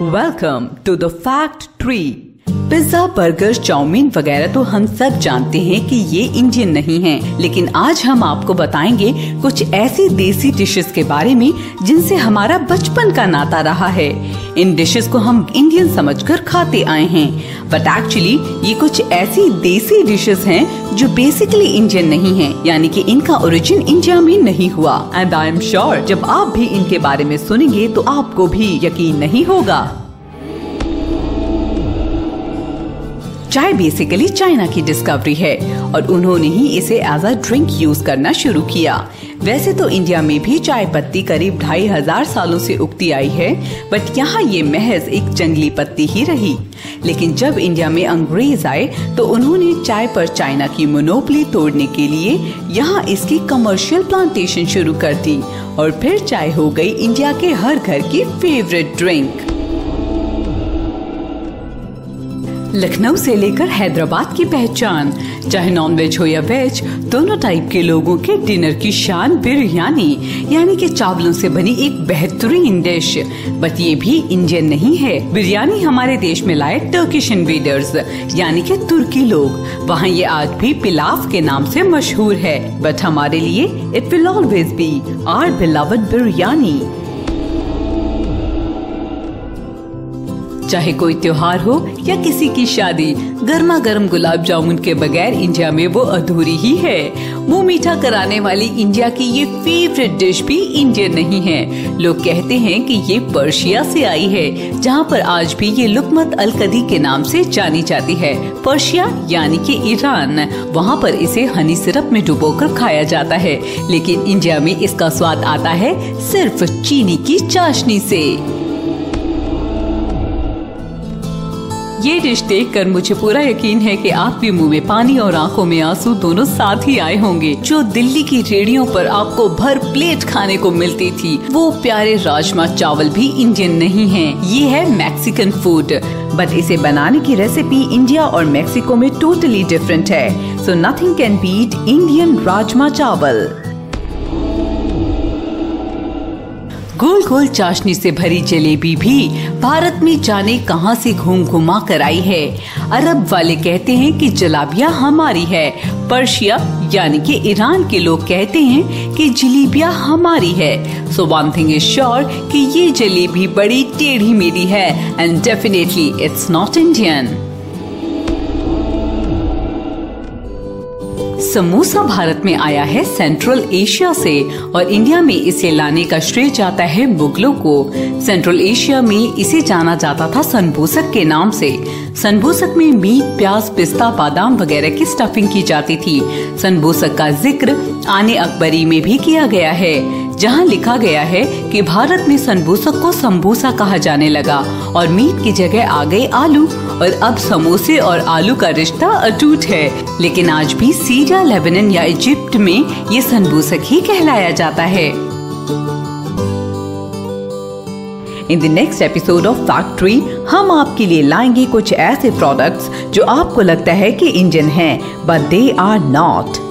Welcome to the Fact Tree pizza burger chowmein वगैरह तो हम सब जानते हैं कि ये इंडियन नहीं है। लेकिन आज हम आपको बताएँगे कुछ ऐसी देसी डिशेस के बारे में जिनसे हमारा बचपन का नाता रहा है। इन डिशेस को हम इंडियन समझकर खाते आए हैं। बट एक्चुअली ये कुछ ऐसी देसी डिशेस हैं जो बेसिकली इंडियन नहीं है। यानी कि इनका ओरिजिन इंडिया में नहीं हुआ। एंड आई एम श्योर जब आप भी इनके बारे में सुनेंगे तो आपको भी यकीन नहीं होगा। चाय बेसिकली चाइना की डिस्कवरी है और उन्होंने ही इसे एज अ ड्रिंक यूज़ करना शुरू किया। वैसे तो इंडिया में भी चाय पत्ती करीब ढाई हज़ार सालों से उगती आई है बट यहाँ ये महज एक जंगली पत्ती ही रही। लेकिन जब इंडिया में अंग्रेज़ आए तो उन्होंने चाय पर चाइना की मोनोपली तोड़ने के लिए यहाँ इसकी कमर्शियल प्लांटेशन शुरू कर दी और फिर चाय हो गई इंडिया के हर घर की फेवरेट ड्रिंक लखनऊ से लेकर हैदराबाद की पहचान। चाहे नॉन वेज हो या वेज दोनों टाइप के लोगों के डिनर की शान बिरयानी, यानी कि चावलों से बनी एक बेहतरीन डिश बट ये भी इंडियन नहीं है। बिरयानी हमारे देश में लाए टर्किश इन्वेडर्स यानी कि तुर्की लोग। वहाँ ये आज भी पिलाफ के नाम से मशहूर है। बट हमारे लिए it will always be our beloved biryani चाहे कोई त्योहार हो या किसी की शादी गर्मा गर्म गुलाब जामुन के बगैर इंडिया में वो अधूरी ही है। मुँह मीठा कराने वाली इंडिया की ये फेवरेट डिश भी इंडियन नहीं है। लोग कहते हैं कि ये पर्शिया से आई है, जहाँ पर आज भी ये लुकमत अल कदी के नाम से जानी जाती है। पर्शिया यानी कि ईरान, वहाँ पर इसे हनी सिरप में डुबोकर खाया जाता है, लेकिन इंडिया में इसका स्वाद आता है सिर्फ़ चीनी की चाशनी से। ये डिश देखकर मुझे पूरा यकीन है कि आपके मुँह में पानी और आँखों में आँसू दोनों साथ ही आए होंगे। जो दिल्ली की रेडियो पर आपको भर प्लेट खाने को मिलती थी, वो प्यारे राजमा चावल भी इंडियन नहीं है। ये है मैक्सिकन फ़ूड बट इसे बनाने की रेसिपी इंडिया और मैक्सिको में टोटली डिफरेंट है। So nothing can beat Indian rajma chawal. गोल गोल चाशनी से भरी जलेबी भी भारत में जाने कहाँ से घूम घुमा कर आई है। अरब वाले कहते हैं कि जलाबिया हमारी है। पर्शिया, यानी कि ईरान के लोग कहते हैं कि जलेबिया हमारी है। So one thing is sure कि ये जलेबी बड़ी टेढ़ी मेढ़ी है। And definitely it's not Indian samosa Bharat में आया है सेंट्रल एशिया से और इंडिया में इसे लाने का श्रेय जाता है मुगलों को। सेंट्रल एशिया में इसे जाना जाता था सनभूसक के नाम से। सनभूसक में मीट, प्याज, पिस्ता, बादाम वगैरह की स्टफिंग की जाती थी। सनभूसक का ज़िक्र आने अकबरी में भी किया गया है। जहाँ लिखा गया है कि भारत में संबूसक को संबूसा कहा जाने लगा और मीट की जगह आ गए आलू। और अब समोसे और आलू का रिश्ता अटूट है। लेकिन आज भी सीरिया, लेबनन या इजिप्ट में ये संबूसक ही कहलाया जाता है। In the next episode of factory हम आपके लिए लाएँगे कुछ ऐसे प्रोडक्ट्स जो आपको लगता है कि इंडियन हैं बट दे आर नॉट